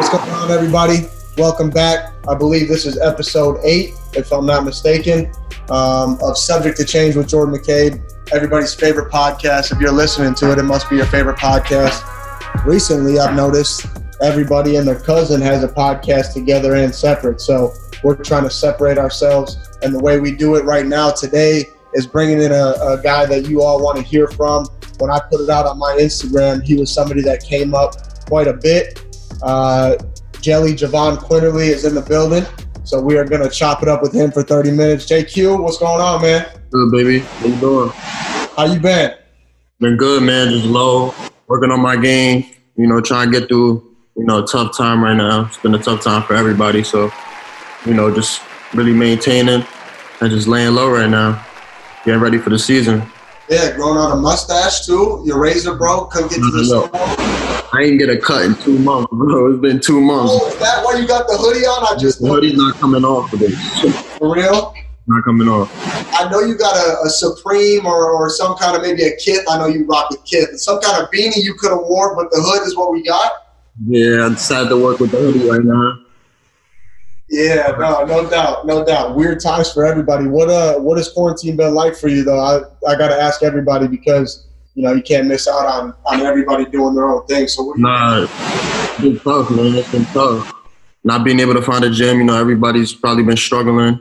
What's going on, everybody? Welcome back. I believe this is episode eight, if I'm not mistaken, um, of Subject to Change with Jordan McCabe. Everybody's favorite podcast. If you're listening to it, it must be your favorite podcast. Recently, I've noticed everybody and their cousin has a podcast together and separate. So we're trying to separate ourselves. And the way we do it right now today is bringing in a, a guy that you all want to hear from. When I put it out on my Instagram, he was somebody that came up quite a bit. Uh, Jelly Jahvon Quinerly is in the building. So we are going to chop it up with him for 30 minutes. JQ, what's going on, man? Good, baby. How you doing? How you been? Been good, man. Just low, working on my game. You know, trying to get through, you know, a tough time right now. It's been a tough time for everybody. So, you know, just really maintaining and just laying low right now. Getting ready for the season. Yeah, growing out a mustache too. Your razor broke. Couldn't get to the store. I ain't get a cut in two months, bro. It's been two months. Oh, is that why you got the hoodie on? I just The hoodie's not coming off today. for real. Not coming off. I know you got a, a Supreme or, or some kind of maybe a kit. I know you rock the kit. Some kind of beanie you could have worn, but the hood is what we got. Yeah, I decided to work with the hoodie right now. Yeah, no, no doubt, no doubt. Weird times for everybody. What uh, what has quarantine been like for you though? I I got to ask everybody because you know you can't miss out on on everybody doing their own thing. So Nah, it's been tough, man. It's been tough. Not being able to find a gym, you know, everybody's probably been struggling.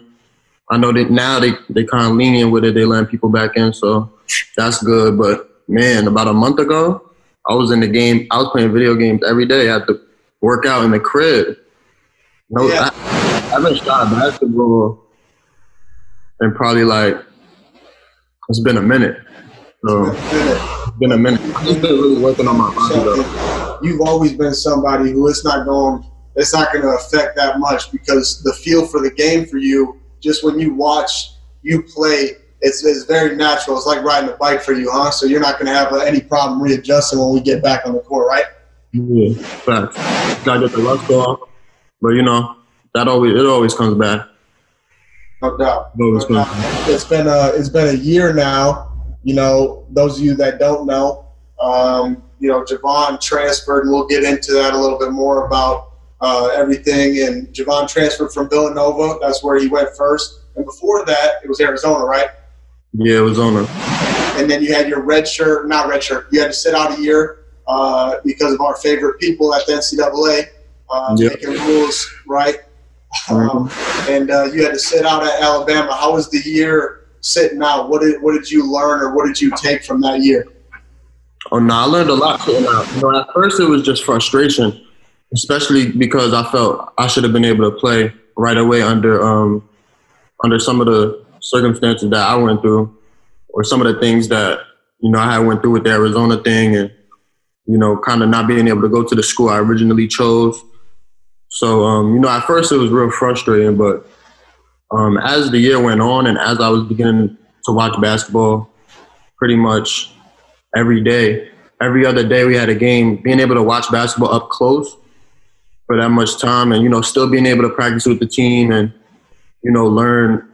I know that now they they kind of lenient with it. They letting people back in, so that's good. But man, about a month ago, I was in the game. I was playing video games every day. I had to work out in the crib. No, Yeah. I, I haven't shot basketball in probably like it's been a minute. So it's been a minute. I've just been really working on my body though. You've always been somebody who it's not going it's not going to affect that much because the feel for the game for you just when you watch you play it's, it's very natural it's like riding a bike for you huh so you're not going to have uh, any problem readjusting when we get back on the court right Yeah, facts. Gotta get the rust off. But you know, that always it always comes back. no doubt It always No comes doubt. back. it's been a it's been a year now you know those of you that don't know um, you know Jahvon transferred and we'll get into that a little bit more about uh, everything. And Jahvon transferred from Villanova. That's where he went first. And before that it was Arizona right? Yeah, it was on a and then you had your red shirt not red shirt. You had to sit out a year uh, because of our favorite people at the NCAA uh, Yep. making rules right? Um, and uh, you had to sit out at Alabama. How was the year sitting out? What did what did you learn or what did you take from that year? Oh no, I learned a lot sitting out. You know, at first it was just frustration, especially because I felt I should have been able to play right away under um under some of the circumstances that I went through, or some of the things that you know I had went through with the Arizona thing, and you know, kind of not being able to go to the school I originally chose. So um, you know, at first it was real frustrating, but um, as the year went on and as I was beginning to watch basketball, pretty much every day. Every other day we had a game. Being able to watch basketball up close for that much time, and you know, still being able to practice with the team and you know, learn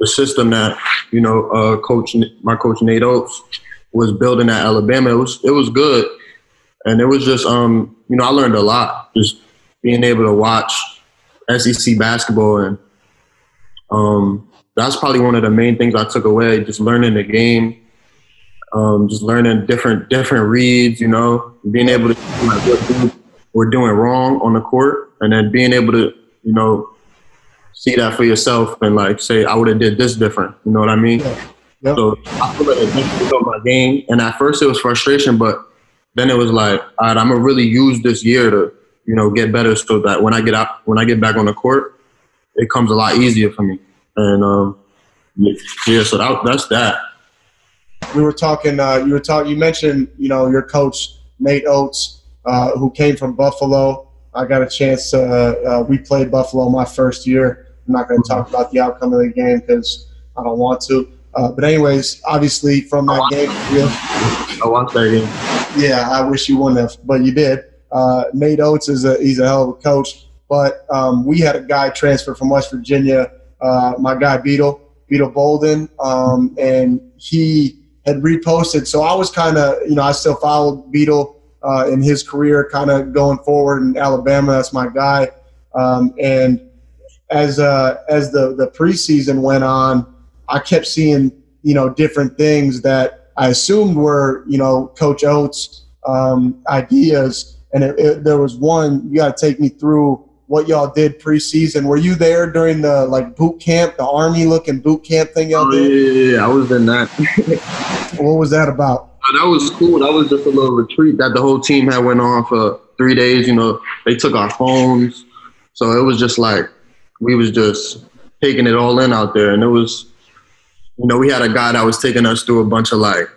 the system that you know, uh, coach my coach Nate Oats was building at Alabama. It was it was good, and it was just um, you know, I learned a lot just being able to watch SEC basketball and um, that's probably one of the main things I took away. Just learning the game, um, just learning different different reads. You know, being able to see, like what we're doing wrong on the court, and then being able to you know see that for yourself and like say I would have did this different. You know what I mean? Yep. So I feel like it built my game. And at first it was frustration, but then it was like, all right, I'm gonna really use this year to you know get better so that when I get out when I get back on the court, it comes a lot easier for me. And um, yeah, so that, that's that. We were talking. Uh, you were talking. You mentioned you know your coach Nate Oats, uh, who came from Buffalo. I got a chance to. Uh, uh, we played Buffalo my first year. I'm not going to talk about the outcome of the game because I don't want to. Uh, but anyways, obviously from that game, yeah, I watched that game. yeah, I wish you wouldn't have, but you did. Uh, Nate Oats is a he's a hell of a coach. But um, we had a guy transfer from West Virginia, uh, my guy Beetle, Beetle Bolden, um, and he had reposted. So I was kind of, you know, I still followed Beetle uh, in his career, kind of going forward in Alabama. That's my guy. Um, and as uh, as the the preseason went on, I kept seeing you know different things that I assumed were you know Coach Oats' um, ideas, and it, it, there was one. You got to take me through what y'all did preseason. Were you there during the like boot camp, the army looking boot camp thing y'all Oh, did? yeah, yeah, yeah, I was in that. What was that about? Uh, that was cool. That was just a little retreat that the whole team had went on for three days. You know, they took our phones, so it was just like we was just taking it all in out there, and it was, you know, we had a guy that was taking us through a bunch of like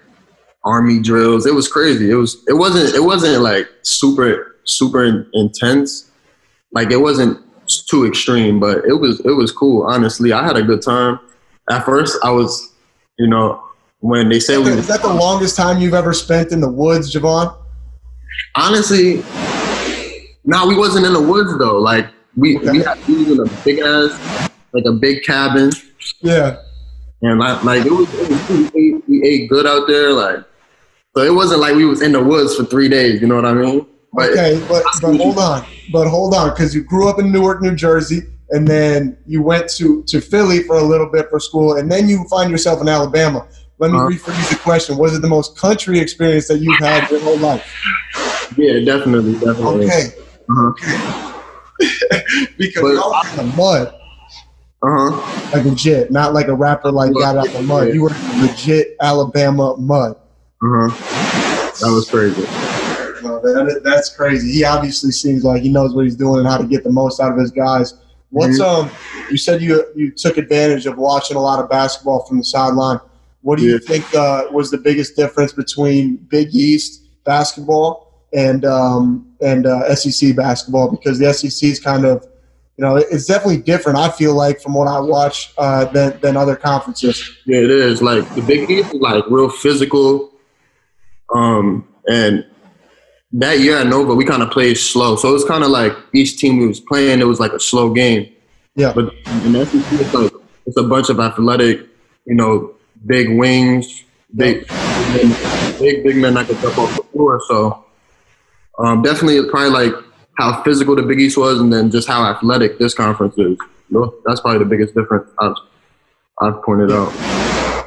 army drills. It was crazy. It was. It wasn't. It wasn't like super super intense. Like it wasn't too extreme, but it was. It was cool. Honestly, I had a good time. At first, I was, you know, when they said we Is that the longest time you've ever spent in the woods, Jahvon? Honestly, nah, we wasn't in the woods though. Like we Okay. we had we was in a big ass, like a big cabin, Yeah. and like like it was, it was we, ate, we ate good out there. Like so, it wasn't like we was in the woods for three days. You know what I mean? But Okay, but, but hold on, but hold on, because you grew up in Newark, New Jersey, and then you went to to Philly for a little bit for school, and then you find yourself in Alabama. Let me Uh-huh. rephrase the question: Was it the most country experience that you've had your whole life? yeah, definitely, definitely. Okay, Uh because But- y'all in the mud, Uh huh. like legit, not like a rapper like got out the mud. Yeah. You were legit Alabama mud. Uh huh. That was crazy. That, that's crazy. He obviously seems like he knows what he's doing and how to get the most out of his guys. What's um? You said you you took advantage of watching a lot of basketball from the sideline. What do you think uh, was the biggest difference between Big East basketball and um, and uh, SEC basketball? Because the SEC is kind of you know it's definitely different. I feel like from what I watch uh, than than other conferences. Yeah, it is. Like the Big East is like real physical. Um, and that year at Nova, we kind of played slow. So it was kind of like each team we was playing, it was like a slow game. Yeah. But in SEC, it's like it's a bunch of athletic, you know, big wings, big, big, big men that can jump off the floor. So um, definitely, it's probably like how physical the Big East was, and then just how athletic this conference is. No, That's probably the biggest difference I've, I've pointed out.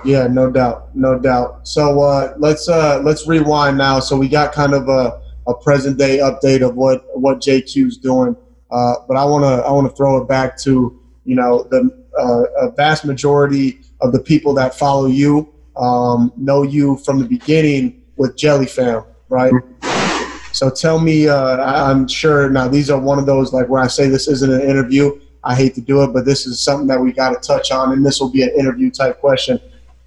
Yeah, no doubt, no doubt. So uh, let's uh, let's rewind now. So we got kind of a, a present day update of what what JQ's doing, uh, but I want to I want to throw it back to you know the uh, a vast majority of the people that follow you um, know you from the beginning with Jelly Fam, right? So tell me, uh, I'm sure now these are one of those like where I say this isn't an interview. I hate to do it, but this is something that we got to touch on, and this will be an interview type question.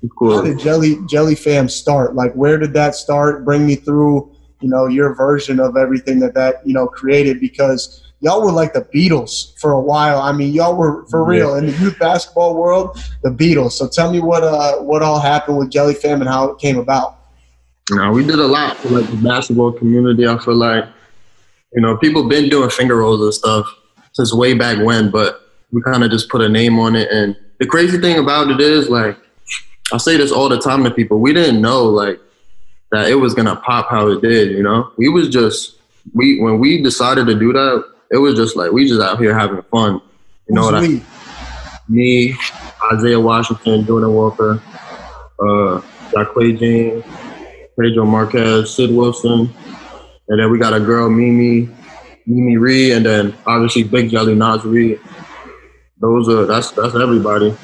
Of How did Jelly Jelly Fam start? Like, where did that start? Bring me through, you know, your version of everything that that you know created because y'all were like the Beatles for a while. I mean, y'all were for real in the youth basketball world, the Beatles. So tell me what uh what all happened with Jelly Fam and how it came about. No, we did a lot for like the basketball community. I feel like, you know, people been doing finger rolls and stuff since way back when, but we kind of just put a name on it. And the crazy thing about it is, like, I say this all the time to people. We didn't know like that it was gonna pop how it did. You know, we was just we when we decided to do that, it was just like we just out here having fun. You know Who's what I we? me, Isaiah Washington, Jordan Walker, uh, Jaquay James, Pedro Marquez, Sid Wilson, and then we got a girl, Mimi, Mimi Reed, and then obviously Big Jelly Nas Reed. Those are that's that's everybody.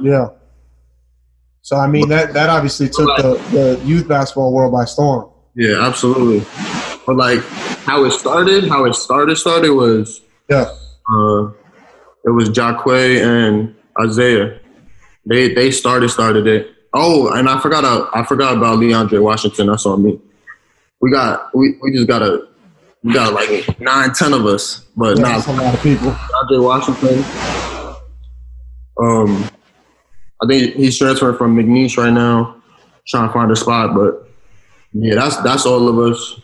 Yeah. So I mean that that obviously took the, the youth basketball world by storm. Yeah, absolutely. But like how it started, how it started started was Yeah. uh, it was Jaquay and Isaiah. They they started started it. Oh, and I forgot uh, I forgot about Leandre Washington. That's on me. We got we, we just got a we got like nine ten of us, but Yeah, nah, that's a lot of people. Leandre Washington. Um, I think he's transferring from McNeese right now, trying to find a spot. But yeah, that's that's all of us.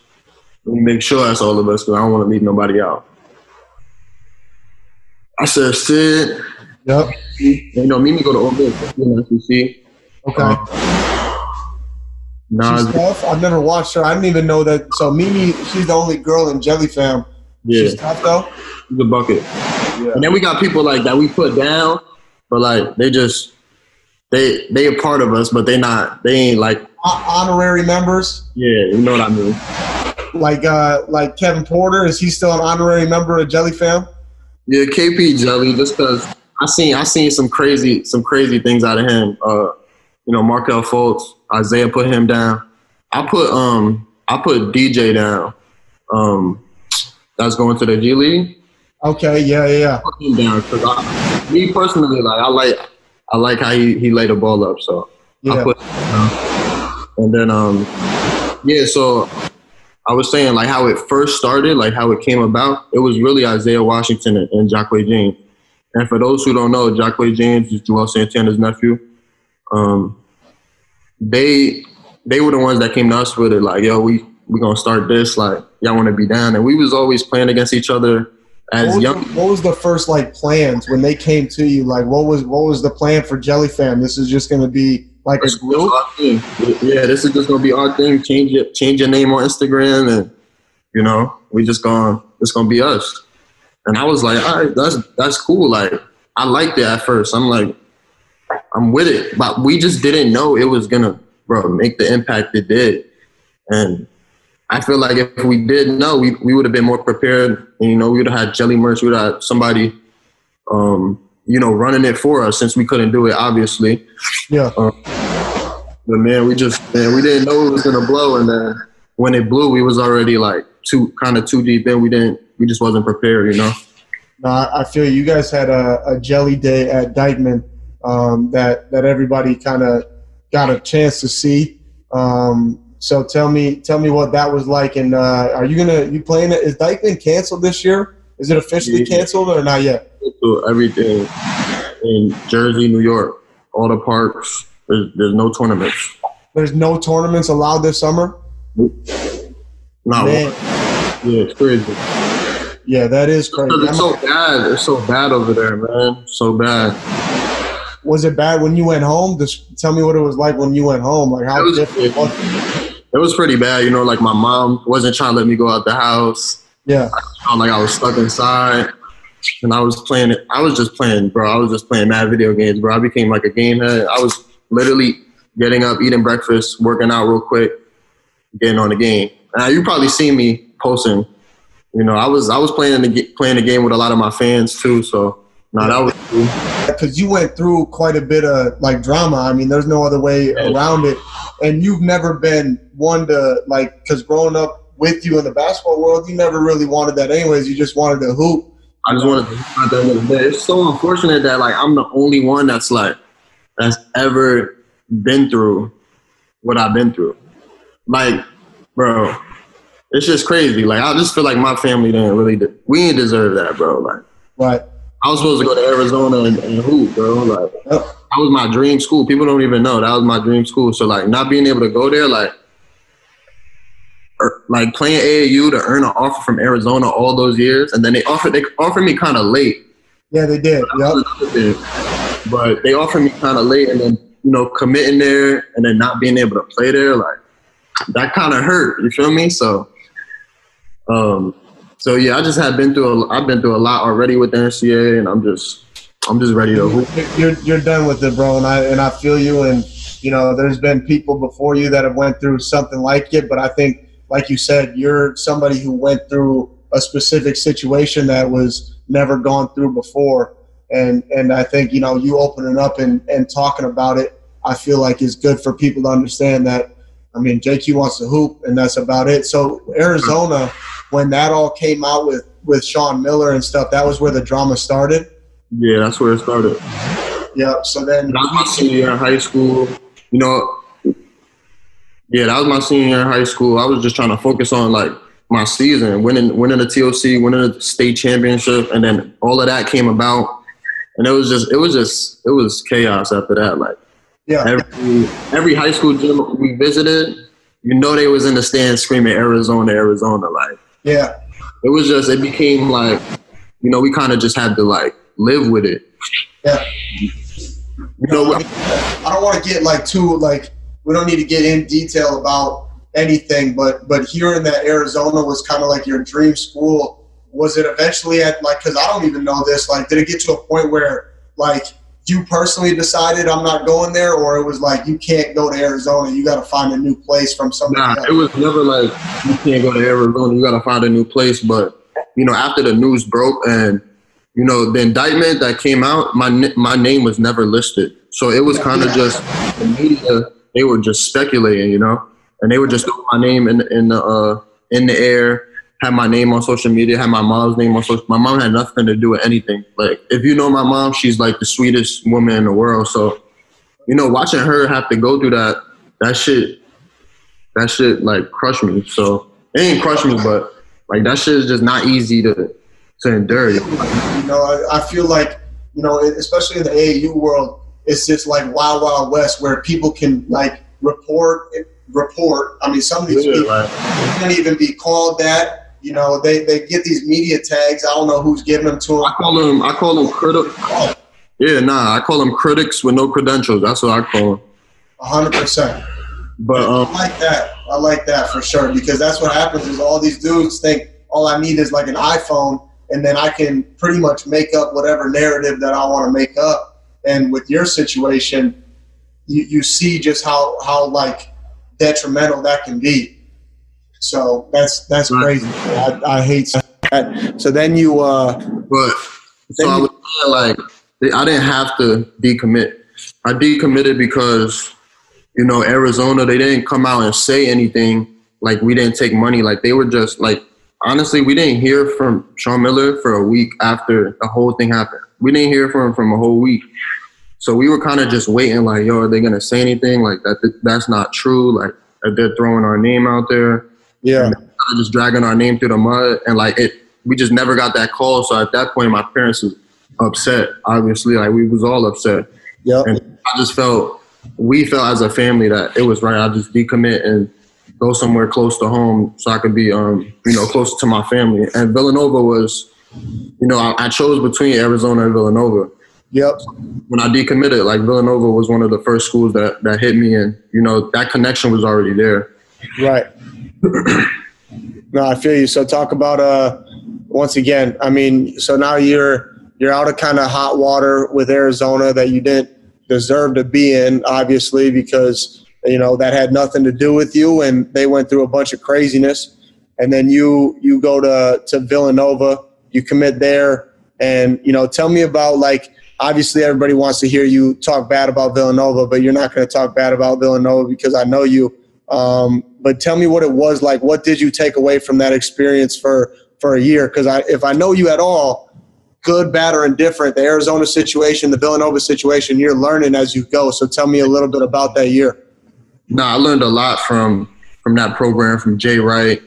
Let me make sure that's all of us because I don't want to leave nobody out. I said Sid. Yep. You know, Mimi go to Ole Miss. You know, SEC. Okay. Um, Nah, she's tough. I've never watched her. I didn't even know that. So Mimi, she's the only girl in Jelly Fam. yeah, She's tough though. the bucket. Yeah. And then we got people like that we put down, but like they just they they a part of us, but they not they ain't like honorary members yeah, you know what I mean. like uh like Kevin Porter. Is he still an honorary member of Jelly Fam? Yeah, KP Jelly, just because I seen I seen some crazy some crazy things out of him. Uh, you know, Markelle Fultz, Isaiah put him down. I put um I put DJ down. Um, that's going to the G League. Okay, yeah, yeah, yeah. Put him down because me personally, like I like I like how he, he laid the ball up. So I Yeah. put and then um yeah, so I was saying like how it first started, like how it came about. It was really Isaiah Washington and, and Jacque James. And for those who don't know, Jacque James is Juelz Santana's nephew. Um, they they were the ones that came to us with it, like, yo, we we gonna start this, like, y'all wanna be down. And we was always playing against each other as was, young the, what was the first like plans when they came to you? Like, what was what was the plan for Jelly Fam? This is just going to be like a group. just our thing. Yeah, this is just gonna be our thing. Change it, change your name on Instagram, and you know, we just gonna it's gonna be us. And I was like, all right, that's that's cool. Like, I liked it at first. I'm like, I'm with it, but we just didn't know it was gonna, bro, make the impact it did. And I feel like if we did know, we we would have been more prepared. And, you know, we would have had jelly merch. We would have had somebody, um, you know, running it for us since we couldn't do it, obviously. Yeah, But man, we just man, we didn't know it was gonna blow, and then when it blew, we was already like too kind of too deep in. We didn't, we just wasn't prepared, you know. no, I I feel you guys had a, a Jelly Day at Dyckman um, that that everybody kind of got a chance to see. Um, so tell me tell me what that was like, and uh, are you gonna you playing it? Is Dyckman canceled this year? Is it officially Yeah. canceled or not yet? Everything in Jersey, New York, all the parks. There's, there's no tournaments. There's no tournaments allowed this summer. Not Man, one. Yeah, it's crazy. yeah, that is crazy. It's so bad. It's so bad over there, man. So bad. was it bad when you went home? Just tell me what it was like when you went home. Like how It was- different was it? Was pretty bad, you know. Like my mom wasn't trying to let me go out the house. Yeah, I felt like I was stuck inside. And I was playing it. I was just playing, bro. I was just playing mad video games, bro. I became like a game head. I was literally getting up, eating breakfast, working out real quick, getting on the game. Now you probably see me posting. You know, I was I was playing the playing the game with a lot of my fans too. So no, that was cool. because you went through quite a bit of like drama. I mean, there's no other way around it. And you've never been one to like because growing up with you in the basketball world, you never really wanted that. Anyways, you just wanted to hoop. I just wanted to hoop the end of the day. It's so unfortunate that like I'm the only one that's like that's ever been through what I've been through. Like, bro, it's just crazy. Like I just feel like my family didn't really de- we didn't deserve that, bro. Like Right. I was supposed to go to Arizona and, and hoop, bro. Like Yep. That was my dream school. People don't even know that was my dream school. So like not being able to go there, like er, like playing AAU to earn an offer from Arizona all those years, and then they offered they offered me kind of late. Yeah, they did. Yep. But they offered me kind of late, and then you know committing there and then not being able to play there, like that kind of hurt. You feel me? So, um, so yeah, I just have been through. A, I've been through a lot already with the NCAA, and I'm just I'm just ready to. You're you're done with it, bro, and I and I feel you. And you know, there's been people before you that have went through something like it, but I think, like you said, you're somebody who went through a specific situation that was never gone through before. And and I think you know you opening up and and talking about it, I feel like is good for people to understand that. I mean, JQ wants to hoop, and that's about it. So Arizona, when that all came out with with Sean Miller and stuff, that was where the drama started. Yeah, that's where it started. Yeah. So then, That was my senior year in high school. You know, yeah, that was my senior year in high school. I was just trying to focus on like my season, winning, winning the TOC, winning the state championship, and then all of that came about, and it was just, it was just, it was chaos after that. Like yeah, every every high school gym we visited, you know, they was in the stands screaming Arizona, Arizona. Like yeah, it was just, it became like, you know, we kind of just had to like live with it. yeah. You know, I don't want to get like too like we don't need to get in detail about anything, but but hearing that Arizona was kind of like your dream school, was it eventually at like because I don't even know this, like did it get to a point where like you personally decided I'm not going there, or it was like you can't go to Arizona, you got to find a new place from somebody Nah, else? it was never like you can't go to Arizona. You got to find a new place. But you know, after the news broke and you know the indictment that came out, my my name was never listed. So it was kind of just the media. They were just speculating, you know, and they were just throwing my name in in the uh, in the air. Had my name on social media. Had my mom's name on social. My mom had nothing to do with anything. Like if you know my mom, she's like the sweetest woman in the world. So you know, watching her have to go through that that shit that shit like crushed me. So it ain't crush me, but like that shit is just not easy to to endure. You know, I, I feel like, you know, especially in the AAU world, it's just like wild, wild west where people can like report, report. I mean, some of these people like- can't even be called that. You know, they, they get these media tags. I don't know who's giving them to them. I call them I call them critics. Yeah, nah, I call them critics with no credentials. That's what I call them. hundred percent. But I um, like that. I like that for sure because that's what happens is all these dudes think all I need is like an iPhone and then I can pretty much make up whatever narrative that I want to make up. And with your situation, you, you see just how how like detrimental that can be. So that's that's Right. crazy. I, I hate that. So then you uh but so I was like I didn't have to decommit. I decommitted because you know Arizona they didn't come out and say anything like we didn't take money. Like they were just like honestly we didn't hear from Sean Miller for a week after the whole thing happened. We didn't hear from him from a whole week. So we were kind of just waiting, like, yo, are they gonna say anything? Like that? That's not true. Like they're throwing our name out there yeah. just dragging our name through the mud and like it we just never got that call so at that point my parents was upset obviously like we was all upset Yeah, and i just felt we felt as a family that it was right i just decommit and go somewhere close to home so i could be um you know closer to my family and villanova was you know i, I chose between arizona and villanova Yep. when i decommitted like villanova was one of the first schools that that hit me and you know that connection was already there Right. no, I feel you. So talk about uh once again, I mean, so now you're you're out of kind of hot water with Arizona that you didn't deserve to be in, obviously, because you know that had nothing to do with you and they went through a bunch of craziness. And then you you go to to Villanova, you commit there, and you know, tell me about like obviously everybody wants to hear you talk bad about Villanova, but you're not going to talk bad about Villanova because I know you. Um, but tell me what it was like. What did you take away from that experience for for a year? Because I, if I know you at all, good, bad, or indifferent, the Arizona situation, the Villanova situation, you're learning as you go. So tell me a little bit about that year. No, I learned a lot from from that program, from Jay Wright,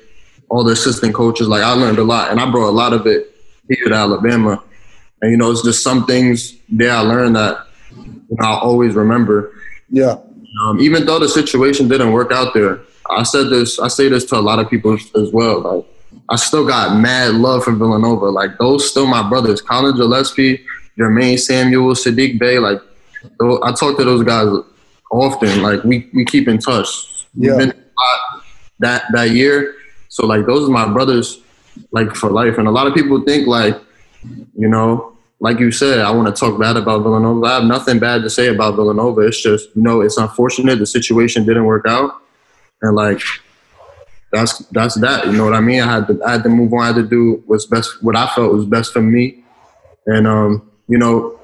all the assistant coaches. Like I learned a lot, and I brought a lot of it here to Alabama. And you know, it's just some things there I learned that I'll always remember. Yeah. Um, even though the situation didn't work out there, I said this. I say this to a lot of people as well. Like I still got mad love for Villanova. Like those still my brothers. Collin Gillespie, Jermaine Samuel, Saddiq Bey. Like I talk to those guys often. Like we we keep in touch. We've Yeah. been a lot that that year. So like those are my brothers, like for life. And a lot of people think like, you know, like you said, I want to talk bad about Villanova. I have nothing bad to say about Villanova. It's just, you know, it's unfortunate the situation didn't work out, and like that's that's that. You know what I mean? I had to I had to move on. I had to do what's best, what I felt was best for me, and um, you know,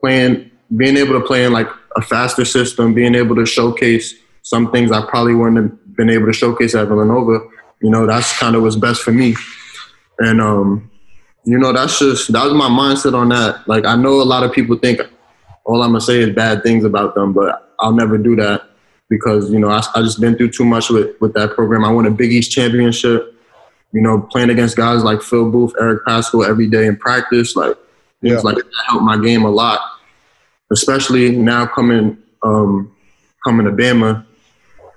playing, being able to play in like a faster system, being able to showcase some things I probably wouldn't have been able to showcase at Villanova. You know, that's kind of what's best for me, and um, you know, that's just that was my mindset on that. Like I know a lot of people think all I'm gonna say is bad things about them, but I'll never do that because you know I, I just been through too much with with that program. I won a Big East championship. You know, playing against guys like Phil Booth, Eric Paschall every day in practice, like Yeah. it's like that helped my game a lot. Especially now coming um, coming to Bama,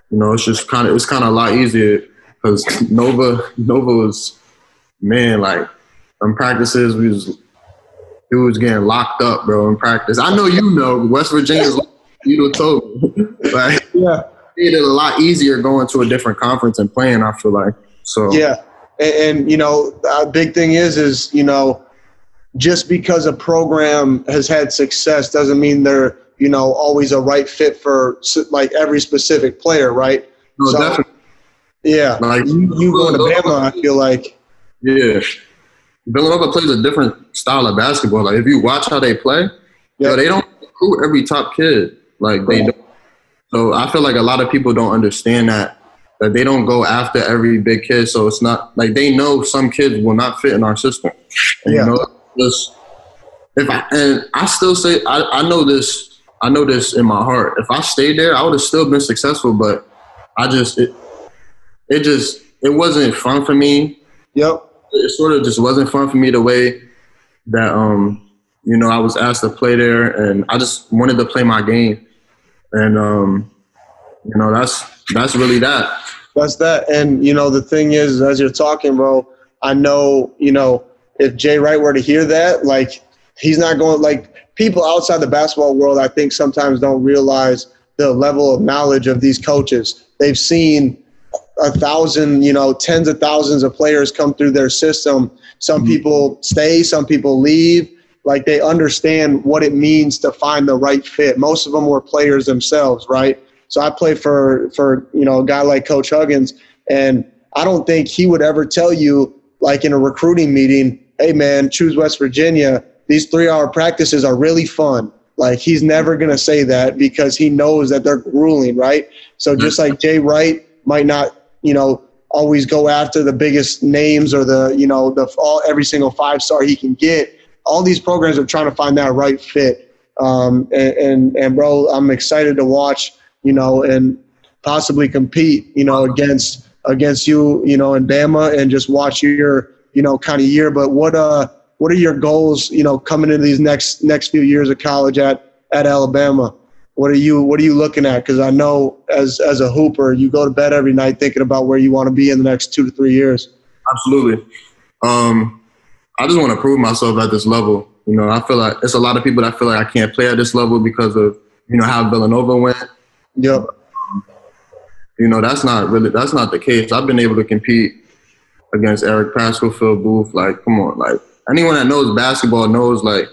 you know, it's just kind of it's kind of a lot easier because Nova Nova was man like in practices we was he was getting locked up, bro, in practice. I know you know West Virginia's you know told me. like Yeah. made it a lot easier going to a different conference and playing. I feel like so. Yeah, and, and you know, a big thing is is you know, just because a program has had success doesn't mean they're you know always a right fit for like every specific player, right? No, so, definitely. Yeah, like you, you going to Bama, I feel like. Yeah, Villanova plays a different style of basketball. Like if you watch how they play, yeah, they don't recruit every top kid. Like they don't. So I feel like a lot of people don't understand that that they don't go after every big kid. So it's not like they know some kids will not fit in our system. And, yeah. You know, just if I and I still say I, I know this I know this in my heart. If I stayed there, I would have still been successful. But I just it it just it wasn't fun for me. Yep. It sort of just wasn't fun for me the way that um you know I was asked to play there, and I just wanted to play my game, and um you know that's that's really that. That's that. And you know the thing is, as you're talking, bro, I know you know if Jay Wright were to hear that, like he's not going like people outside the basketball world. I think sometimes don't realize the level of knowledge of these coaches. They've seen a thousand, you know, tens of thousands of players come through their system. Some mm-hmm. people stay, some people leave. Like they understand what it means to find the right fit. Most of them were players themselves, right? So I play for for you know a guy like Coach Huggins, and I don't think he would ever tell you like in a recruiting meeting, hey man, choose West Virginia. These three hour practices are really fun. Like he's never gonna say that because he knows that they're grueling, right? So just like Jay Wright might not, you know, always go after the biggest names or the, you know, the all every single five star he can get. All these programs are trying to find that right fit. Um, and, and and bro, I'm excited to watch, you know, and possibly compete, you know, against against you, you know, in Bama and just watch your you know, kind of year. But what uh what are your goals, you know, coming into these next next few years of college at at Alabama? What are you what are you looking at? Because I know as as a hooper, you go to bed every night thinking about where you want to be in the next two to three years. Absolutely. Um, I just want to prove myself at this level. You know, I feel like it's a lot of people that feel like I can't play at this level because of you know how Villanova went. Yep. You know, that's not really that's not the case. I've been able to compete against Eric Paschall, Phil Booth. Like, come on, like anyone that knows basketball knows like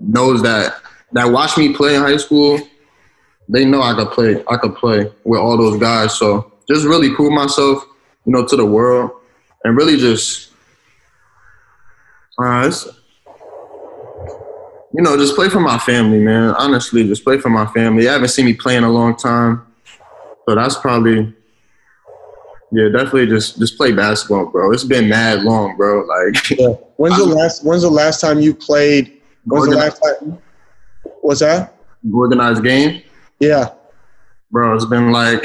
knows that that watched me play in high school. They know I could play. I could play with all those guys. So just really prove myself, you know, to the world, and really just, uh, you know, just play for my family, man. Honestly, just play for my family. You haven't seen me play in a long time, so that's probably yeah, definitely just just play basketball, bro. It's been mad long, bro. Like, yeah. when's the last When's the last time you played? When's the last time? What's that? Organized game. Yeah, bro. It's been like,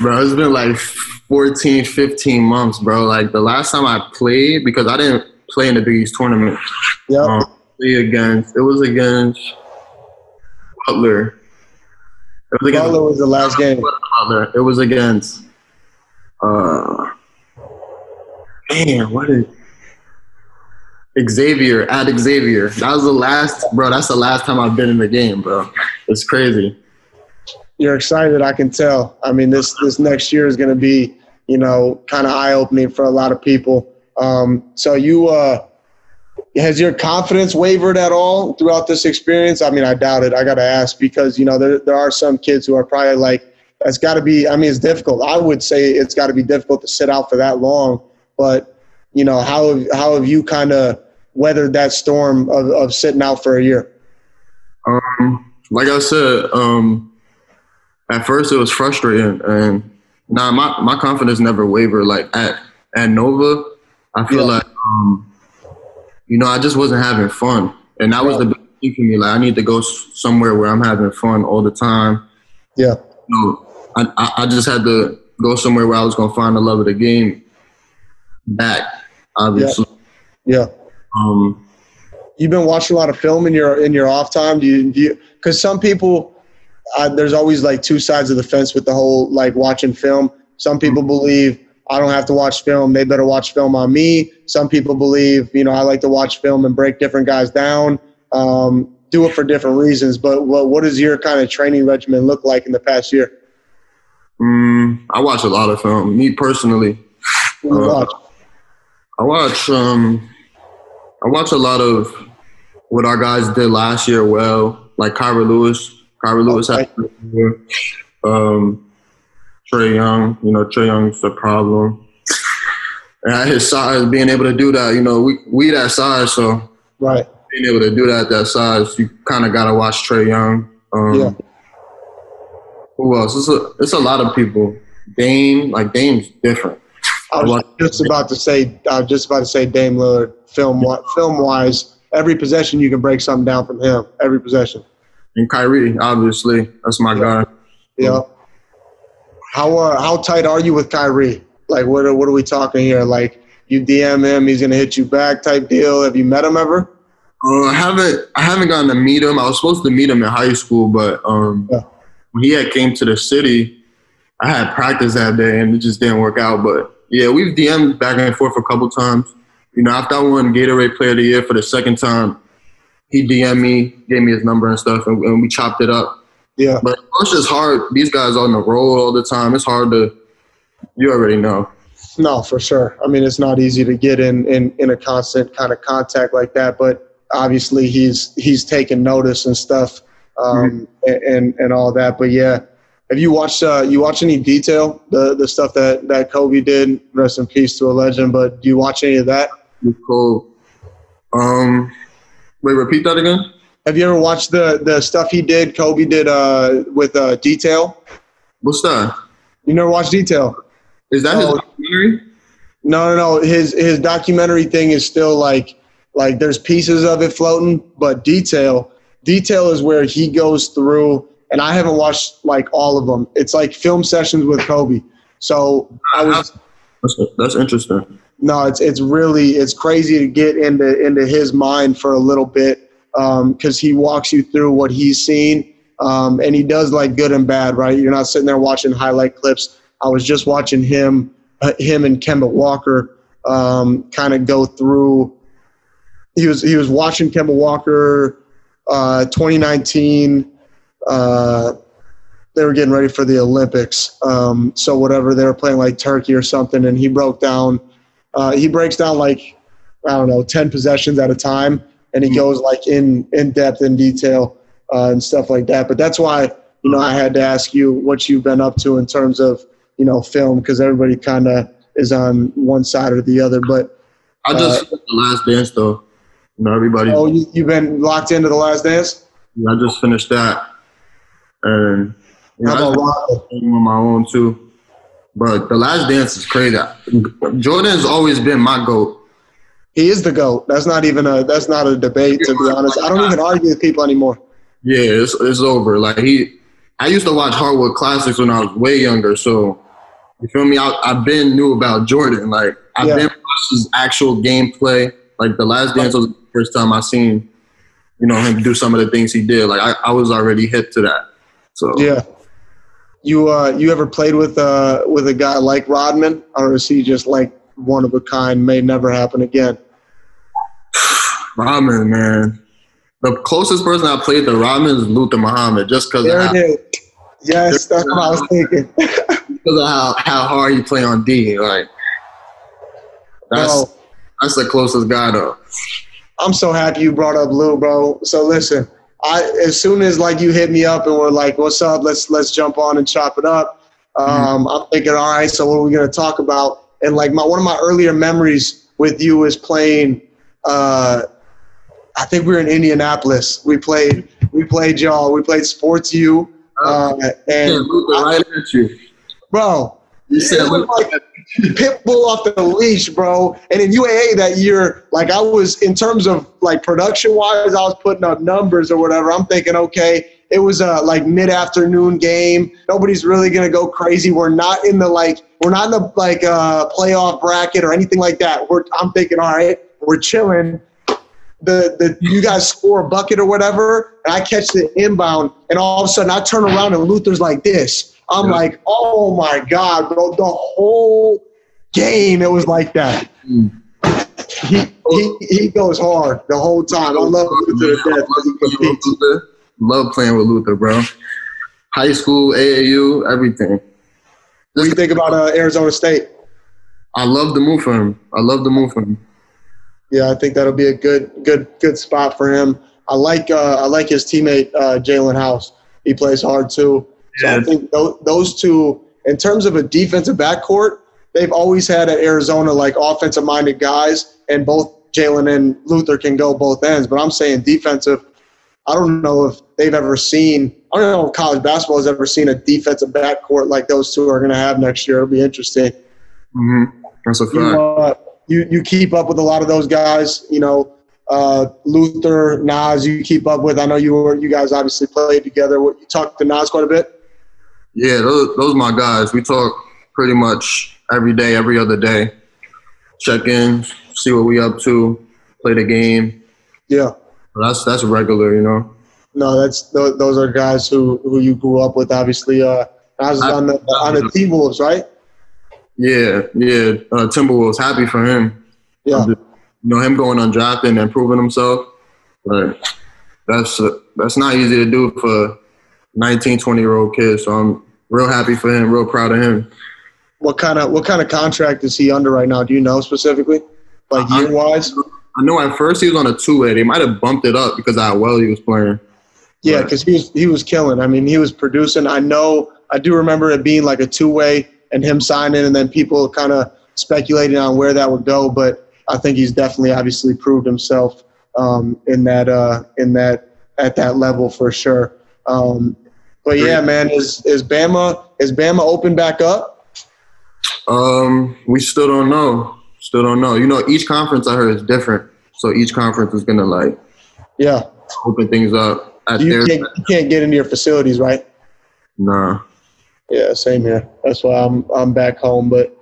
bro. It's been like 14, 15 months, bro. Like the last time I played because I didn't play in the Big East tournament. Yeah. Um, against it was against Butler. It was against Butler was the last game. Butler. It was against uh, man, what is Xavier at Xavier? That was the last, bro. That's the last time I've been in the game, bro. It's crazy. You're excited, I can tell. I mean, this this next year is going to be, you know, kind of eye opening for a lot of people. Um, so you, uh, has your confidence wavered at all throughout this experience? I mean, I doubt it. I got to ask because you know there there are some kids who are probably like it's got to be. I mean, it's difficult. I would say it's got to be difficult to sit out for that long. But you know, how have, how have you kind of weathered that storm of, of sitting out for a year? Um, like I said, um, at first it was frustrating, and now nah, my my confidence never wavered. Like at at Nova, I feel yeah. like um, you know I just wasn't having fun, and that yeah. was the big thing for me. Like I need to go somewhere where I'm having fun all the time. Yeah. You know, I, I just had to go somewhere where I was gonna find the love of the game back. Obviously. Yeah. yeah. Um, You've been watching a lot of film in your in your off time. Do you? Do you? Because some people, uh, there's always like two sides of the fence with the whole like watching film. Some people mm-hmm. believe I don't have to watch film. They better watch film on me. Some people believe, you know, I like to watch film and break different guys down. Um, do it for different reasons. But what what does your kind of training regimen look like in the past year? Mm, I watch a lot of film. Me personally, Uh, watch? I watch um I watch a lot of what our guys did last year well, like Kira Lewis. Kira Lewis had a um Trae Young, you know, Trae Young's the problem. And at his size, being able to do that, you know, we we that size, so Right. being able to do that at that size, you kind of got to watch Trae Young. Um, Yeah. Who else? It's a it's a lot of people. Dame, like Dame's different. I was just about to say. I was just about to say Dame Lillard. Film film wise, every possession you can break something down from him. Every possession. And Kyrie, obviously, that's my guy. Yeah. How uh, how tight are you with Kyrie? Like what are, what are we talking here? Like you DM him, he's gonna hit you back type deal. Have you met him ever? Uh, I haven't I haven't gotten to meet him. I was supposed to meet him in high school, but um, Yeah. When he had came to the city, I had practice that day and it just didn't work out. But yeah, we've DM'd back and forth a couple times. You know, after I won Gatorade Player of the Year for the second time, he DM'd me, gave me his number and stuff, and, and we chopped it up. Yeah. But it's just hard. These guys on the road all the time. It's hard to. You already know. No, for sure. I mean, it's not easy to get in in, in a constant kind of contact like that, but obviously he's he's taken notice and stuff, um, and, and and all that. But yeah, have you watched uh, you watch any detail the the stuff that that Kobe did? Rest in peace to a legend. But do you watch any of that? Cool. Um, wait, repeat that again. Have you ever watched the the stuff he did? Kobe did uh, with uh, detail. What's that? You never watched detail? Is that his Oh. documentary? No, no, no. His his documentary thing is still like like there's pieces of it floating, but detail detail is where he goes through. And I haven't watched like all of them. It's like film sessions with Kobe. So I was That's, that's interesting. no, it's it's really it's crazy to get into into his mind for a little bit because he walks you through what he's seen, um, and he does like good and bad. Right, you're not sitting there watching highlight clips. I was just watching him, uh, him and Kemba Walker um, kind of go through. He was he was watching Kemba Walker, uh, 2019. Uh, they were getting ready for the Olympics. Um, so whatever they were playing like Turkey or something, and he broke down. Uh, he breaks down like I don't know ten possessions at a time, and he goes like in in depth in detail uh, and stuff like that. But that's why you know I had to ask you what you've been up to in terms of you know film because everybody kind of is on one side or the other. But I just finished the last dance though. You know, everybody. oh, you, you've been locked into the Last Dance. I just finished that, and you know, I about just Rondo? been on my own too. But the last dance is crazy. Jordan's always been my goat. He is the goat. That's not even a that's not a debate to be honest. I don't even argue with people anymore. Yeah, it's it's over. Like he, I used to watch Hardwood Classics when I was way younger. So you feel me? I, I've been knew about Jordan. Like I've Yeah. been watched his actual gameplay. Like the last dance was the first time I seen, you know, him do some of the things he did. Like I, I was already hip to that. So Yeah. You uh you ever played with uh with a guy like Rodman, or is he just like one of a kind, may never happen again? Rodman, man. The closest person I played to Rodman is Luther Muhammad, just because There it is. Yes, that's what I was thinking. because of how, how hard he play on D. Like that's Bro, that's the closest guy though. I'm so happy you brought up Lou, bro. So listen, I as soon as like you hit me up and we're like, "What's up? Let's let's jump on and chop it up." Um, I'm thinking, all right, so what are we gonna talk about? And like my one of my earlier memories with you is playing. Uh, I think we were in Indianapolis. We played we played y'all. We played Sports U, uh, Yeah, and Luther right at you. bro, You said it like Pitbull off the leash, bro. And in UAA that year, like I was in terms of like production wise, I was putting up numbers or whatever. I'm thinking, okay, it was a like mid afternoon game. Nobody's really gonna go crazy. We're not in the like we're not in the like uh, playoff bracket or anything like that. We're I'm thinking, all right, we're chilling. The, the you guys score a bucket or whatever, and I catch the inbound, and all of a sudden I turn around and Luther's like this. I'm Yeah. like, oh my god, bro! The whole game it was like that. Mm. He he, he goes hard the whole time. I love Luther to death. 'cause he competes. Luther. Love playing with Luther, bro. High school, AAU, everything. What do you think about uh, Arizona State? I love the move for him. I love the move for him. Yeah, I think that'll be a good, good, good spot for him. I like, uh, I like his teammate uh, Jalen House. He plays hard too. So I think those, two, in terms of a defensive backcourt, they've always had at Arizona like offensive-minded guys, and both Jalen and Luther can go both ends. But I'm saying defensive. I don't know if they've ever seen. I don't know if college basketball has ever seen a defensive backcourt like those two are going to have next year. It'll be interesting. hmm That's a fact. you, uh, you you keep up with a lot of those guys. You know, uh, Luther, Naz. You keep up with. I know you were. You guys obviously played together. What you talked to Naz quite a bit. Yeah, those those my guys. We talk pretty much every day, every other day. Check in, see what we up to, play the game. Yeah. That's that's regular, you know. No, that's those, those are guys who who you grew up with. Obviously, uh, Naz is on the on the T Wolves, right? Yeah, yeah. Uh, Timberwolves happy for him. Yeah. You know him going undrafted and proving himself. But that's uh, that's not easy to do for 19, 20 year old kid. So I'm real happy for him. Real proud of him. What kind of what kind of contract is he under right now? Do you know specifically, like year wise? I know at first he was on a two way. They might have bumped it up because of how well he was playing. Yeah, because he was he was killing. I mean, he was producing. I know. I do remember it being like a two way and him signing, and then people kind of speculating on where that would go. But I think he's definitely obviously proved himself um, in that uh, in that at that level for sure. Um, but yeah, man, is is Bama is Bama open back up? Um, we still don't know. Still don't know. You know, each conference I heard is different. So each conference is gonna like Yeah, open things up at you their can't you can't get into your facilities, right? nah. Yeah, same here. That's why I'm I'm back home, but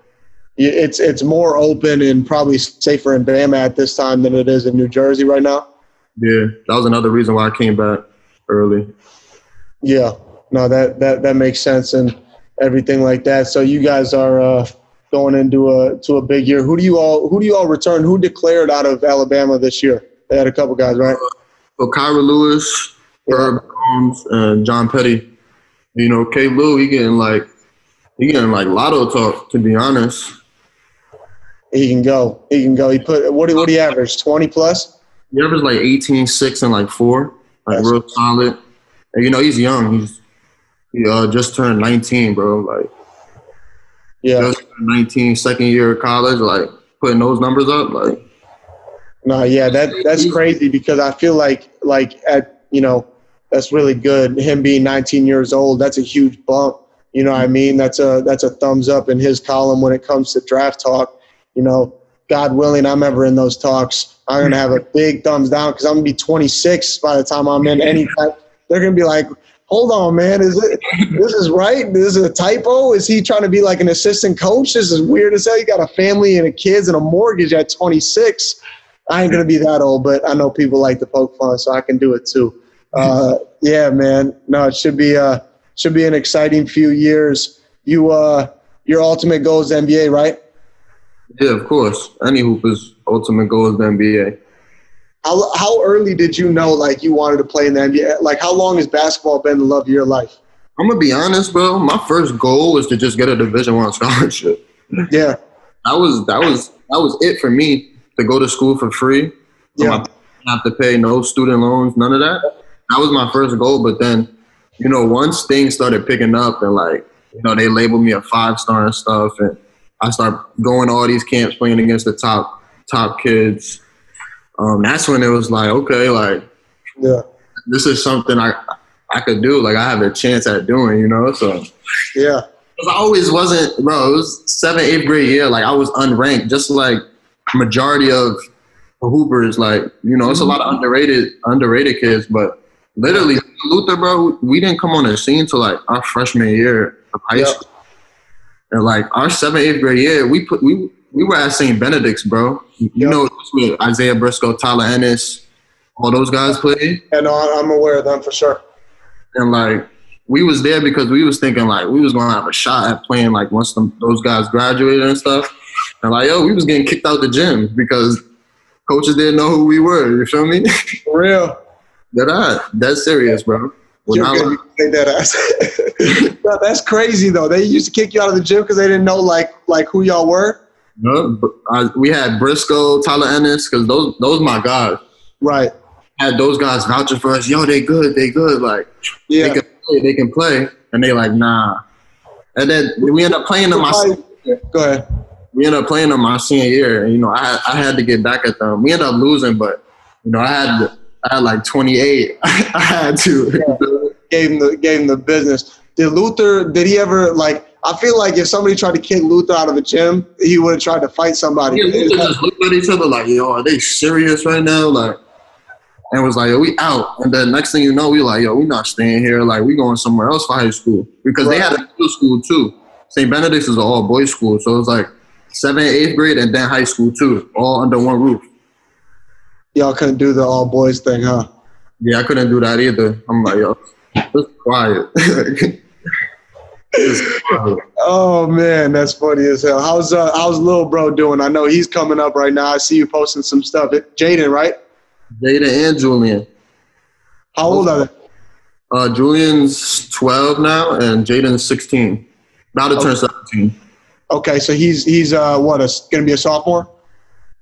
it's it's more open and probably safer in Bama at this time than it is in New Jersey right now. Yeah. That was another reason why I came back early. Yeah, no, that that that makes sense and everything like that. So you guys are uh, going into a to a big year. Who do you all who do you all return? Who declared out of Alabama this year? They had a couple guys, right? So Kira Lewis, Yeah. Herb Jones, and John Petty. You know, K Lou, he getting like he getting like lotto talk, to be honest. He can go. He can go. He put what do what do you average? Twenty plus? He averaged like 18, 6, and like four. Like That's- real solid. And you know, he's young. He's he uh, just turned 19, bro. Like Yeah. just 19, second year of college, like putting those numbers up, like No, yeah, that that's crazy because I feel like like at you know that's really good. Him being 19 years old, that's a huge bump. You know what I mean? That's a that's a thumbs up in his column when it comes to draft talk. You know, God willing, I'm ever in those talks. I'm gonna have a big thumbs down because I'm gonna be 26 by the time I'm in any. They're gonna be like, "Hold on, man, is it this is right? This is a typo? Is he trying to be like an assistant coach? This is weird as hell. You got a family and a kids and a mortgage at 26." I ain't gonna be that old, but I know people like to poke fun, so I can do it too. Uh, yeah, man. No, it should be uh should be an exciting few years. You uh your ultimate goal is NBA, right? yeah, of course. Any hooper's ultimate goal is the NBA. How how early did you know like you wanted to play in the NBA? Like how long has basketball been the love of your life? I'm gonna be honest, bro. My first goal was to just get a Division One scholarship. Yeah, That was that was that was it for me to go to school for free. So yeah, have to pay no student loans, none of that. That was my first goal. But then, you know, once things started picking up and like, you know, they labeled me a five star and stuff, and I started going to all these camps playing against the top top kids. Um, that's when it was like, okay, like yeah, this is something I I could do. Like I have a chance at doing, you know. So yeah, I always wasn't, bro. It was seventh, eighth grade year. Like I was unranked, just like majority of hoopers. Like you know, it's a lot of underrated, underrated kids. But literally, Luther, bro, we didn't come on the scene till like our freshman year of high Yeah. school. And like our seventh, eighth grade year, we put we we were at St. Benedict's, bro. You Yeah. know, Isaiah Briscoe, Tyler Ennis, all those guys played. and uh, I'm aware of them for sure. and like we was there because we was thinking like we was gonna have a shot at playing like once them, those guys graduated and stuff. And like yo, we was getting kicked out the gym because coaches didn't know who we were. You feel me? For real. That I that's serious, bro. Not gonna like- that ass. No, that's crazy though. They used to kick you out of the gym because they didn't know like like who y'all were. No, I, uh, we had Briscoe, Tyler Ennis, because those those my guys. Right. Had those guys vouching for us. Yo, they good. They good. Like Yeah. they can play. They can play. And they like nah. And then we end up playing them. My, Go ahead. we ended up playing them my senior year. And, you know, I had, I had to get back at them. We end up losing, but you know, I had I had like 28. I had to. Gave him the gave him the business. Did Luther? Did he ever like? I feel like if somebody tried to kick Luther out of the gym, he would have tried to fight somebody. Yeah, we just looked at each other like, yo, are they serious right now? Like, and was like, yo, we out. And then next thing you know, we like, yo, we not staying here. Like, we going somewhere else for high school because they had a middle school too. St. Benedict's is an all boys school, so it's like seventh, eighth grade, and then high school too, all under one roof. Y'all couldn't do the all boys thing, huh? Yeah, I couldn't do that either. I'm like, yo, just quiet. Oh man, that's funny as hell. How's uh, how's little bro doing? I know he's coming up right now. I see you posting some stuff. Jaden, right? Jaden and Julian. How old are they? Uh, Julian's 12 now, and Jaden's 16. About to turn 17. Okay, so he's he's uh what? A, gonna be a sophomore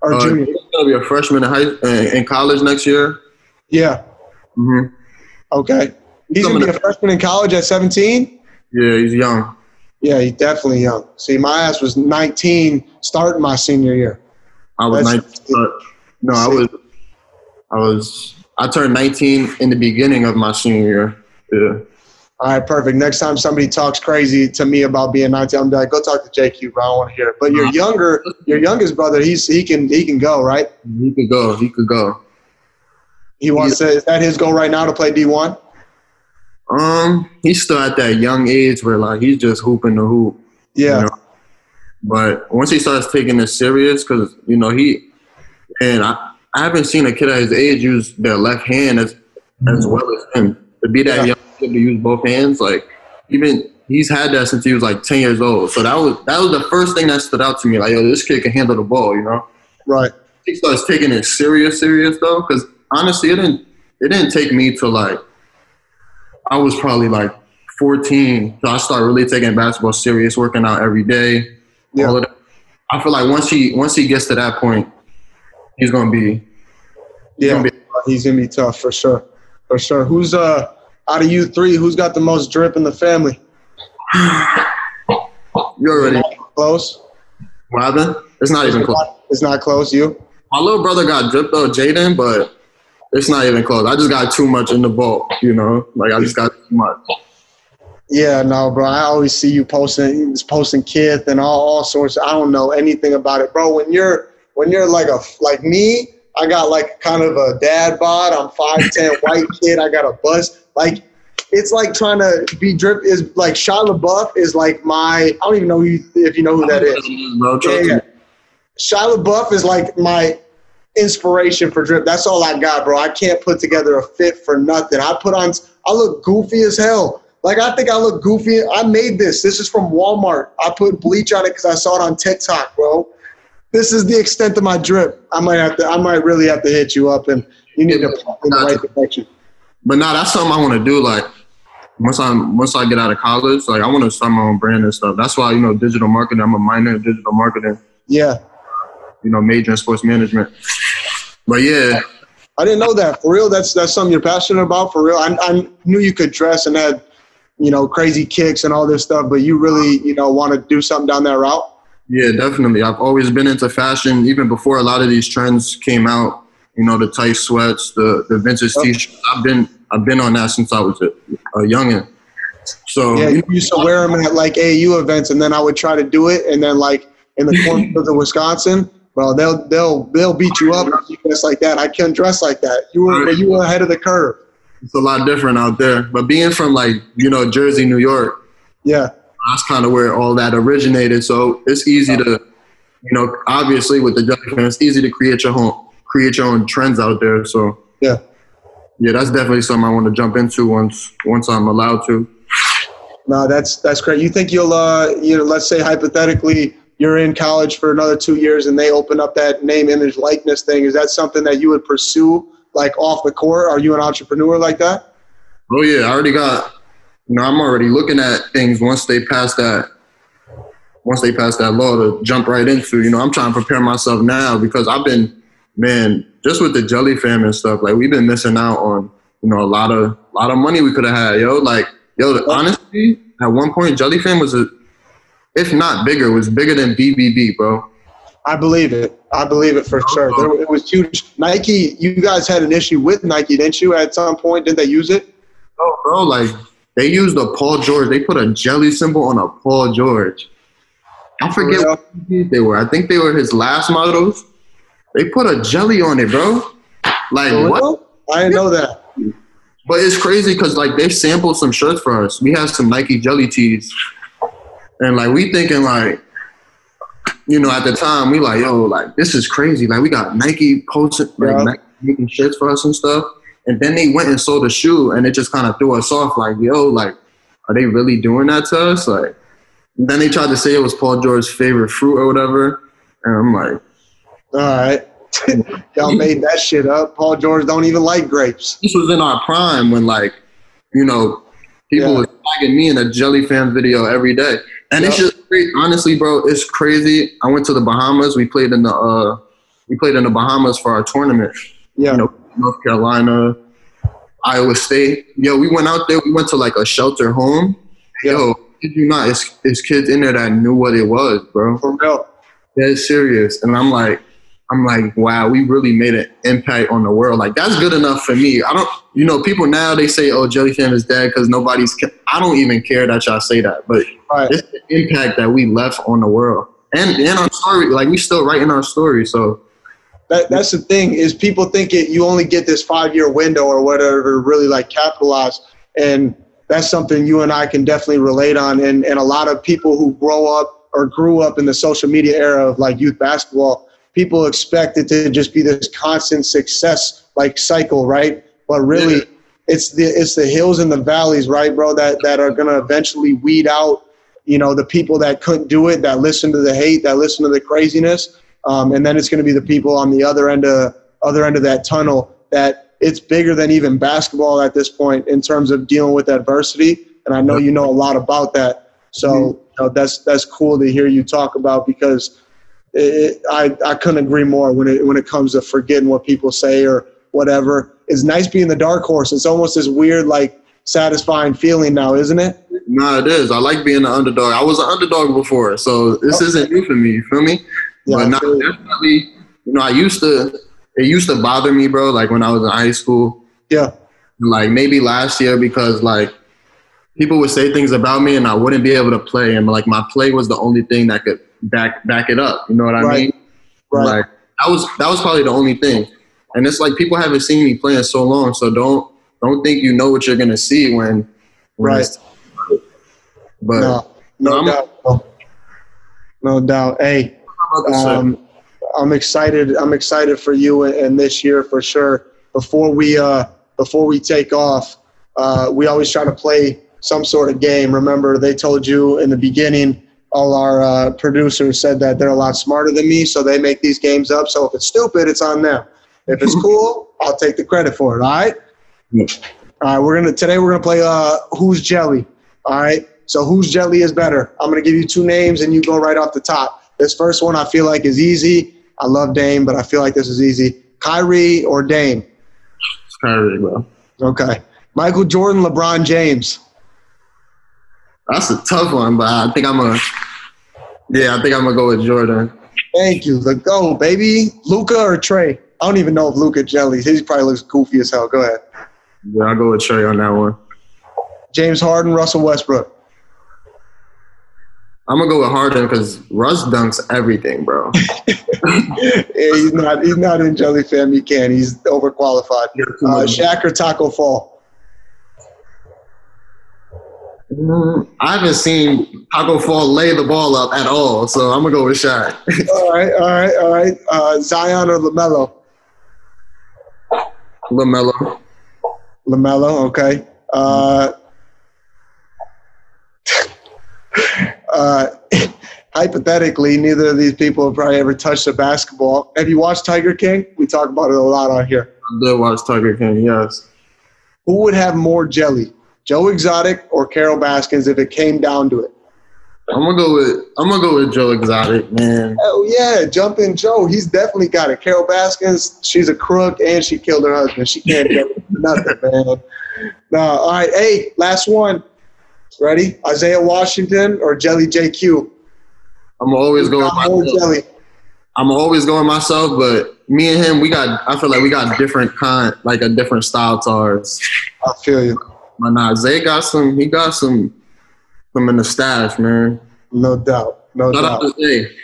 or Uh, junior? he's gonna be a freshman in high in college next year. Yeah. hmm Okay. He's gonna be a freshman in college at 17. Yeah, he's young. Yeah, he's definitely young. See, my ass was 19 starting my senior year. I was That's- 19. but- no, I was. I was. I turned 19 in the beginning of my senior year. Yeah. All right, perfect. Next time somebody talks crazy to me about being 19, I'm like, go talk to JQ, bro. I don't want to hear it. But your younger, your youngest brother, he's he can he can go, right? He can go. He could go. He wants to. Is that his goal right now to play D1? Um, he's still at that young age where like he's just hooping the hoop. Yeah. You know? But once he starts taking it serious, because you know he, and I, I haven't seen a kid at his age use their left hand as as well as him. To be that Yeah. young kid to use both hands, like even he's had that since he was like ten years old. So that was that was the first thing that stood out to me. Like, yo, this kid can handle the ball. You know, Right. he starts taking it serious, serious though. Because honestly, it didn't it didn't take me to like I was probably like 14. So I started really taking basketball serious, working out every day. Yeah. All of that. I feel like once he once he gets to that point, he's gonna be Yeah. gonna be He's gonna be tough for sure. For sure. Who's uh out of you three? Who's got the most drip in the family? you already Close. Robin. It's not even close. It's not close. You. My little brother got dripped though, Jaden, but it's not even close. I just got too much in the ball, you know. Like I just got too much. Yeah, no, bro. I always see you posting, posting Kith and all, all sorts. I don't know anything about it, bro. When you're when you're like a like me, I got like kind of a dad bod. I'm five ten, white kid. I got a bust. Like it's like trying to be drip. Is like Shia LaBeouf is like my. I don't even know who you, if you know who that is. Bro, Yeah, yeah. Shia LaBeouf is like my inspiration for drip. That's all I got, bro. I can't put together a fit for nothing. I put on. I look goofy as hell. Like I think I look goofy. I made this. This is from Walmart. I put bleach on it because I saw it on TikTok, bro. This is the extent of my drip. I might have to. I might really have to hit you up, and you need to put in the right direction. But nah, that's something I want to do. Like once I once I get out of college, like I want to start my own brand and stuff. That's why you know digital marketing. I'm a minor in digital marketing. Yeah, You know, major in sports management. But yeah, I didn't know that. For real, that's that's something you're passionate about. For real, I, I knew you could dress and had, you know, crazy kicks and all this stuff, but you really, you know, want to do something down that route. yeah, definitely. I've always been into fashion, even before a lot of these trends came out. You know, the tight sweats, the the vintage Oh. t-shirts. I've been I've been on that since I was a, a youngin. So Yeah, you you used to wear them at like AU events, and then I would try to do it, and then like in the cornfields of the Wisconsin, bro, they'll they'll they'll beat you up if you dress like that. I can't dress like that. You were you were ahead of the curve. it's a lot different out there. But being from like you know Jersey, New York, Yeah, that's kind of where all that originated. So it's easy to, you know, obviously with the Judge it's easy to create your own create your own trends out there. So yeah. yeah, that's definitely something I want to jump into once once I'm allowed to. No, that's that's great. You think you'll uh you know, let's say hypothetically you're in college for another two years and they open up that name, image, likeness thing, is that something that you would pursue like off the court? Are you an entrepreneur like that? Oh yeah, I already got. You know, I'm already looking at things once they pass that. Once they pass that law to jump right into, you know, I'm trying to prepare myself now because I've been, man, just with the jelly fam and stuff. Like we've been missing out on, you know, a lot of, a lot of money we could have had, yo. Like, yo, honestly, at one point, jelly fam was a, if not bigger, was bigger than BBB, bro. I believe it. I believe it for sure. There, it was huge. Nike, you guys had an issue with Nike, didn't you? At some point, didn't they use it? Oh, bro, like they used a Paul George. They put a jelly symbol on a Paul George. I forget what they were. I think they were his last models. They put a jelly on it, bro. Like what? I didn't know that. But it's crazy because like they sampled some shirts for us. We had some Nike jelly tees, and like we thinking like, you know, at the time we like, yo, like this is crazy. Like we got Nike posting like Yeah. Nike making shirts for us and stuff. And then they went and sold a shoe, and it just kind of threw us off. Like, yo, like, are they really doing that to us? Like, then they tried to say it was Paul George's favorite fruit or whatever, and I'm like, All right. Y'all made that shit up. Paul George don't even like grapes. this was in our prime when like, you know, people Yeah. were tagging me in a Jelly Fam video every day, and it's just honestly, bro, it's crazy. I went to the Bahamas. We played in the uh, we played in the Bahamas for our tournament. Yeah. You know, North Carolina, Iowa State. Yo, we went out there. We went to like a shelter home. Yo, did you not? It's, it's kids in there that knew what it was, bro. For real. Dead serious. And I'm like, I'm like, wow, we really made an impact on the world. Like that's good enough for me. I don't, you know, people now they say, oh, Jelly Fam is dead because nobody's. I don't even care that y'all say that, but Right. it's the impact that we left on the world and and our story. Like we still writing our story. So That, that's the thing is people think it you only get this five year window or whatever to really like capitalize and that's something you and I can definitely relate on and and a lot of people who grow up or grew up in the social media era of like youth basketball people expect it to just be this constant success like cycle right but really Yeah. It's the it's the hills and the valleys right bro that that are gonna eventually weed out you know the people that couldn't do it that listen to the hate that listen to the craziness. Um, and then it's going to be the people on the other end of other end of that tunnel that it's bigger than even basketball at this point in terms of dealing with adversity. And i know you know a lot about that. So you know, that's that's cool to hear you talk about because it, I, I couldn't agree more when it when it comes to forgetting what people say or whatever it's nice being the dark horse it's almost this weird like satisfying feeling now isn't it no, it is. I like being the underdog. I was an underdog before, so this Oh. isn't new for me. You feel me? Yeah, but definitely, you know, I used to. It used to bother me, bro. Like when I was in high school. yeah like maybe last year because like people would say things about me and I wouldn't be able to play and like my play was the only thing that could back back it up. You know what I Right. mean? right Like that was that was probably the only thing. And it's like people haven't seen me play in so long, so don't don't think you know what you're gonna see when, when Right. but no no I'm- doubt no doubt hey I'm about to say- um, I'm excited. I'm excited for you and, and this year for sure. Before we uh, before we take off, uh, we always try to play some sort of game. Remember, they told you in the beginning. All our uh, producers said that they're a lot smarter than me, so they make these games up. So if it's stupid, it's on them. If it's cool, I'll take the credit for it. All right. All right. We're gonna today. We're gonna play uh, Who's Jelly. All right. So whose jelly is better? I'm gonna give you two names, and you go right off the top. This first one I feel like is easy. I love Dame, but I feel like this is easy. Kyrie or Dame? it's Kyrie, bro. Okay. Michael Jordan, LeBron James. That's a tough one, but I think I'm a yeah, I think I'm gonna go with Jordan. Thank you. The go, baby. Luka or Trae? I don't even know if Luka jellies. He probably looks goofy as hell. Go ahead. Yeah, I'll go with Trae on that one. James Harden, Russell Westbrook. I'm gonna go with Harden because Russ dunks everything, bro. yeah, he's not. He's not in jelly fam. He can. He's overqualified. Uh, Shaq or Taco Fall? Mm, I haven't seen Taco Fall lay the ball up at all, so I'm gonna go with Shaq. All right, all right, all right. Uh, Zion or LaMelo? LaMelo. LaMelo. Okay. Uh, uh, hypothetically, neither of these people have probably ever touched a basketball. Have you watched Tiger King? We talk about it a lot on here. I did watch Tiger King, yes. Who would have more jelly, Joe Exotic or Carol Baskins, if it came down to it? I'm gonna go with I'm gonna go with Joe Exotic, man. Oh yeah, jumping Joe. He's definitely got it. Carol Baskins, she's a crook and she killed her husband. She can't get nothing, man. No, all right. Hey, last one. Ready? Isaiah Washington or Jelly JQ? I'm always going myself. jelly. I'm always going myself, but me and him, we got I feel like we got different kind, like a different style to ours. I feel you. But nah, Zay got some. He got some. Some in the stash, man. No doubt. No Shout doubt. out to Zay.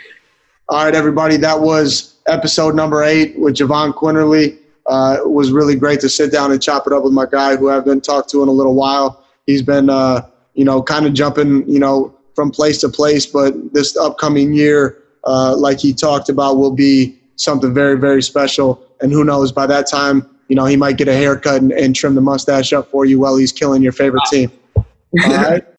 All right, everybody. That was episode number eight with Jahvon Quinerly. Uh, it was really great to sit down and chop it up with my guy who I've been talked to in a little while. He's been, uh, you know, kind of jumping, you know, from place to place. But this upcoming year, uh, like he talked about, will be something very, very special. And who knows, by that time, you know, he might get a haircut and, and trim the mustache up for you while he's killing your favorite team. All right.